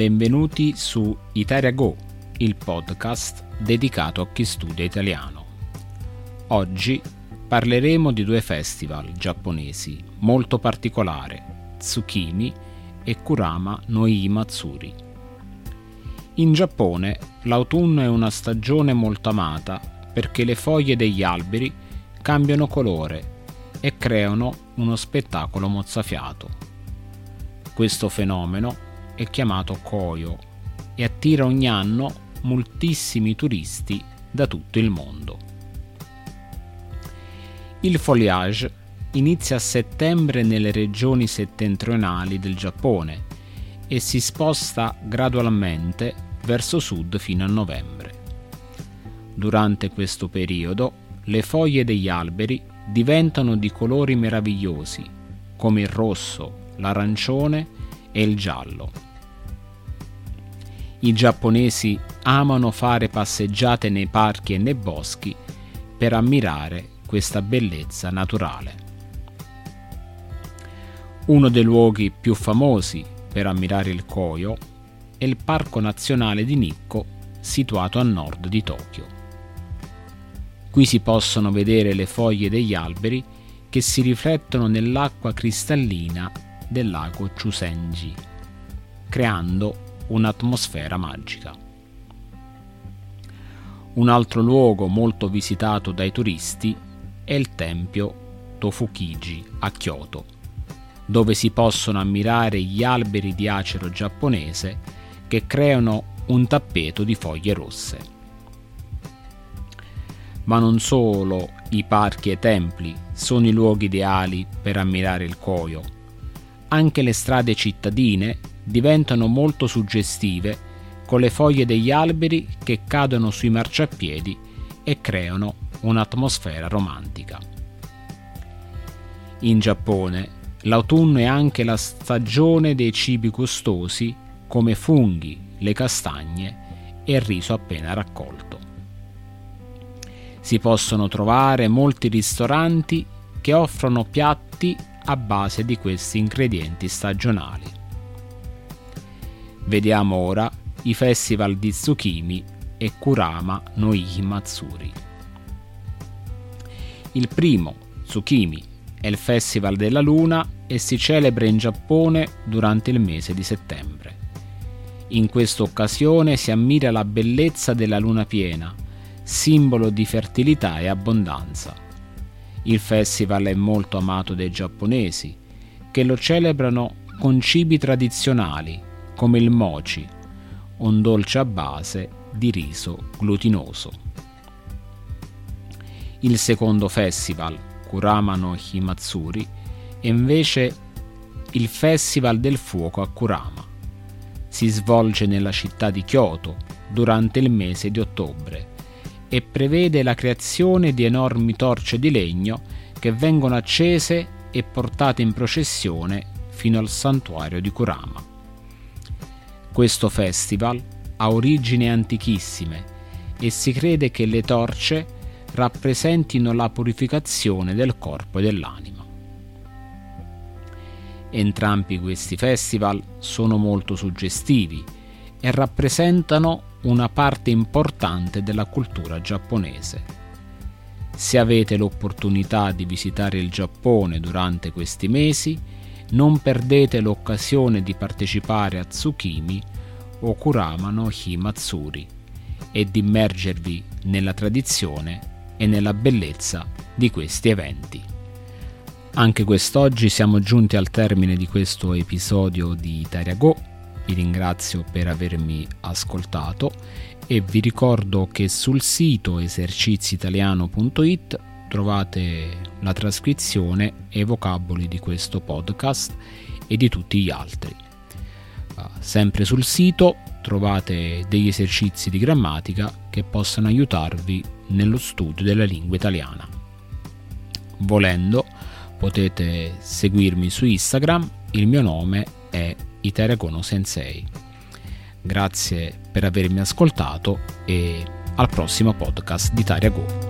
benvenuti su Italia Go, il podcast dedicato a chi studia italiano. Oggi parleremo di due festival giapponesi molto particolari, Tsukimi e Kurama no Matsuri. In Giappone l'autunno è una stagione molto amata perché le foglie degli alberi cambiano colore e creano uno spettacolo mozzafiato. Questo fenomeno è chiamato Koyo e attira ogni anno moltissimi turisti da tutto il mondo. Il foliage inizia a settembre nelle regioni settentrionali del Giappone e si sposta gradualmente verso sud fino a novembre. Durante questo periodo le foglie degli alberi diventano di colori meravigliosi come il rosso, l'arancione e il giallo i giapponesi amano fare passeggiate nei parchi e nei boschi per ammirare questa bellezza naturale. Uno dei luoghi più famosi per ammirare il Koyo è il Parco Nazionale di Nikko, situato a nord di Tokyo. Qui si possono vedere le foglie degli alberi che si riflettono nell'acqua cristallina del lago Chusenji, creando un'atmosfera magica. Un altro luogo molto visitato dai turisti è il tempio Tofukiji a Kyoto, dove si possono ammirare gli alberi di acero giapponese che creano un tappeto di foglie rosse. Ma non solo i parchi e i templi sono i luoghi ideali per ammirare il Koyo, anche le strade cittadine diventano molto suggestive con le foglie degli alberi che cadono sui marciapiedi e creano un'atmosfera romantica. In Giappone l'autunno è anche la stagione dei cibi gustosi come funghi, le castagne e il riso appena raccolto. Si possono trovare molti ristoranti che offrono piatti a base di questi ingredienti stagionali. Vediamo ora i festival di Tsukimi e Kurama no Matsuri. Il primo, Tsukimi, è il festival della luna e si celebra in Giappone durante il mese di settembre. In questa occasione si ammira la bellezza della luna piena, simbolo di fertilità e abbondanza. Il festival è molto amato dai giapponesi, che lo celebrano con cibi tradizionali come il mochi, un dolce a base di riso glutinoso. Il secondo festival, Kurama no Himatsuri, è invece il Festival del Fuoco a Kurama. Si svolge nella città di Kyoto durante il mese di ottobre e prevede la creazione di enormi torce di legno che vengono accese e portate in processione fino al santuario di Kurama. Questo festival ha origini antichissime e si crede che le torce rappresentino la purificazione del corpo e dell'anima. Entrambi questi festival sono molto suggestivi e rappresentano una parte importante della cultura giapponese. Se avete l'opportunità di visitare il Giappone durante questi mesi, non perdete l'occasione di partecipare a Tsukimi o no Himatsuri e di immergervi nella tradizione e nella bellezza di questi eventi. Anche quest'oggi siamo giunti al termine di questo episodio di Italia Go. Vi ringrazio per avermi ascoltato e vi ricordo che sul sito eserciziitaliano.it trovate la trascrizione e i vocaboli di questo podcast e di tutti gli altri. Uh, sempre sul sito trovate degli esercizi di grammatica che possano aiutarvi nello studio della lingua italiana. Volendo potete seguirmi su Instagram, il mio nome è Iteragono Sensei. Grazie per avermi ascoltato e al prossimo podcast di Italia Go.